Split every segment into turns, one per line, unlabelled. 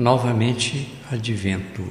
novamente advento.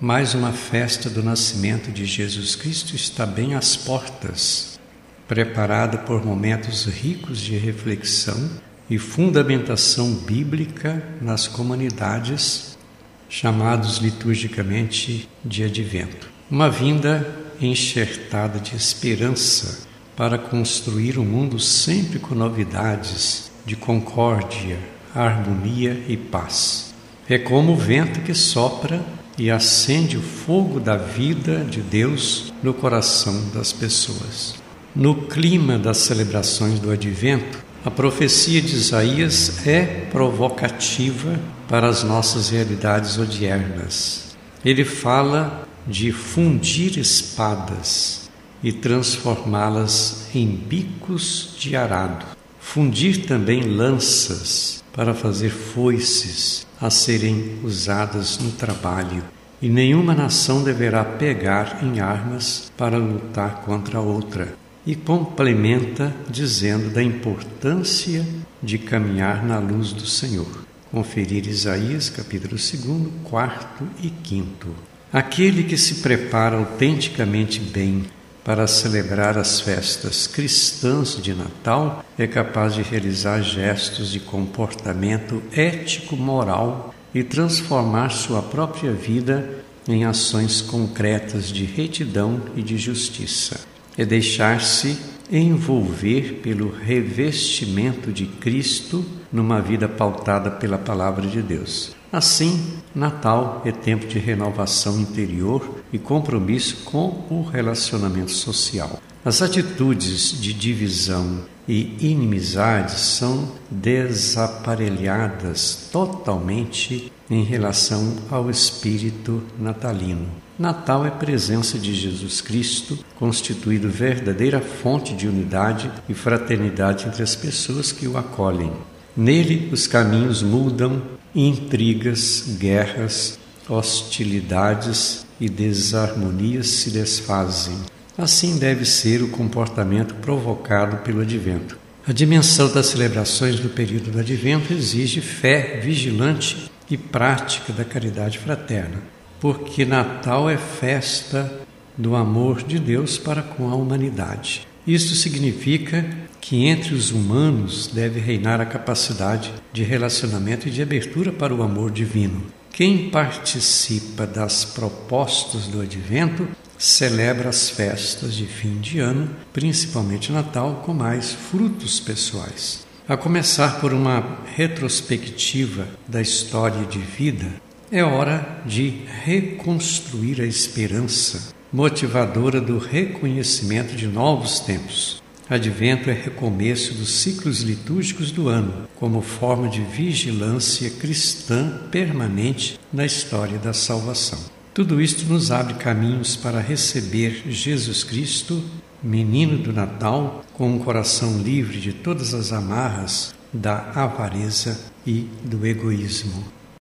Mais uma festa do nascimento de Jesus Cristo está bem às portas, preparada por momentos ricos de reflexão e fundamentação bíblica nas comunidades, chamados liturgicamente de advento. Uma vinda enxertada de esperança para construir um mundo sempre com novidades de concórdia, harmonia e paz. É como o vento que sopra e acende o fogo da vida de Deus no coração das pessoas. No clima das celebrações do Advento, a profecia de Isaías é provocativa para as nossas realidades odiernas. Ele fala de fundir espadas e transformá-las em bicos de arado, fundir também lanças para fazer foices a serem usadas no trabalho, e nenhuma nação deverá pegar em armas para lutar contra outra. E complementa dizendo da importância de caminhar na luz do Senhor. Conferir Isaías capítulo 2, 4 e 5. Aquele que se prepara autenticamente bem para celebrar as festas cristãs de Natal, é capaz de realizar gestos de comportamento ético-moral e transformar sua própria vida em ações concretas de retidão e de justiça. É deixar-se envolver pelo revestimento de Cristo numa vida pautada pela palavra de Deus. Assim, Natal é tempo de renovação interior e compromisso com o relacionamento social. As atitudes de divisão e inimizade são desaparelhadas totalmente em relação ao espírito natalino. Natal é presença de Jesus Cristo, constituído verdadeira fonte de unidade e fraternidade entre as pessoas que o acolhem. Nele os caminhos mudam, intrigas, guerras, hostilidades e desarmonias se desfazem. Assim deve ser o comportamento provocado pelo advento. A dimensão das celebrações do período do advento exige fé vigilante e prática da caridade fraterna, porque Natal é festa do amor de Deus para com a humanidade. Isto significa que entre os humanos deve reinar a capacidade de relacionamento e de abertura para o amor divino. Quem participa das propostas do advento celebra as festas de fim de ano, principalmente Natal, com mais frutos pessoais. A começar por uma retrospectiva da história de vida, é hora de reconstruir a esperança motivadora do reconhecimento de novos tempos. Advento é recomeço dos ciclos litúrgicos do ano, como forma de vigilância cristã permanente na história da salvação. Tudo isto nos abre caminhos para receber Jesus Cristo, menino do Natal, com um coração livre de todas as amarras da avareza e do egoísmo.